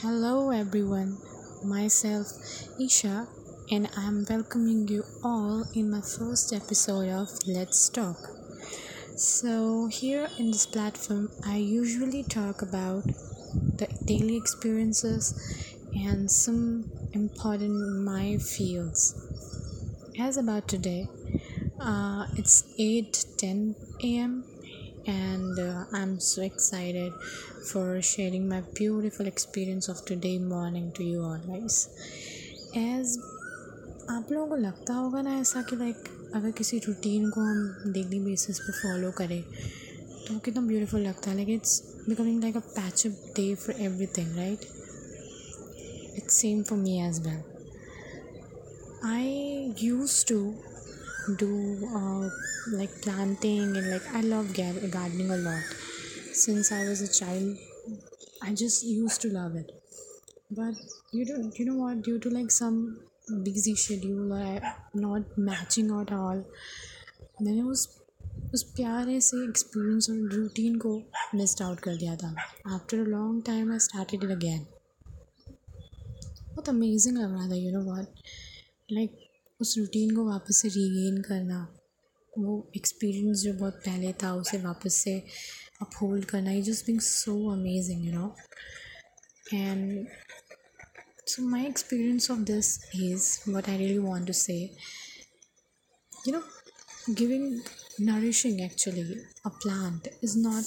Hello everyone, myself Isha, and I'm welcoming you all in my first episode of Let's Talk. So, here in this platform, I usually talk about the daily experiences and some important my fields. As about today, uh, it's 8:10 a.m and uh, I'm so excited for sharing my beautiful experience of today morning to you all guys. As आप लोगों को लगता होगा ना ऐसा कि like अगर किसी रूटीन को हम डेली बेसिस पे फॉलो करें तो कितना ब्यूटीफुल लगता है like it's becoming like a patch up day for everything right it's same for me as well I used to do uh, like planting and like I love gar- gardening a lot. Since I was a child, I just used to love it. But you don't, you know what? Due to like some busy schedule or I not matching at all, मैंने उस उस प्यारे से experience और routine को missed out कर दिया था after a long time I started it again बहुत अमेजिंग लग रहा था यू नो व्हाट लाइक उस रूटीन को वापस से रीगेन करना, वो एक्सपीरियंस जो बहुत पहले था, उसे वापस से अपहोल्ड करना ही just being so amazing you know and so my experience of this is what I really want to say you know giving nourishing actually a plant is not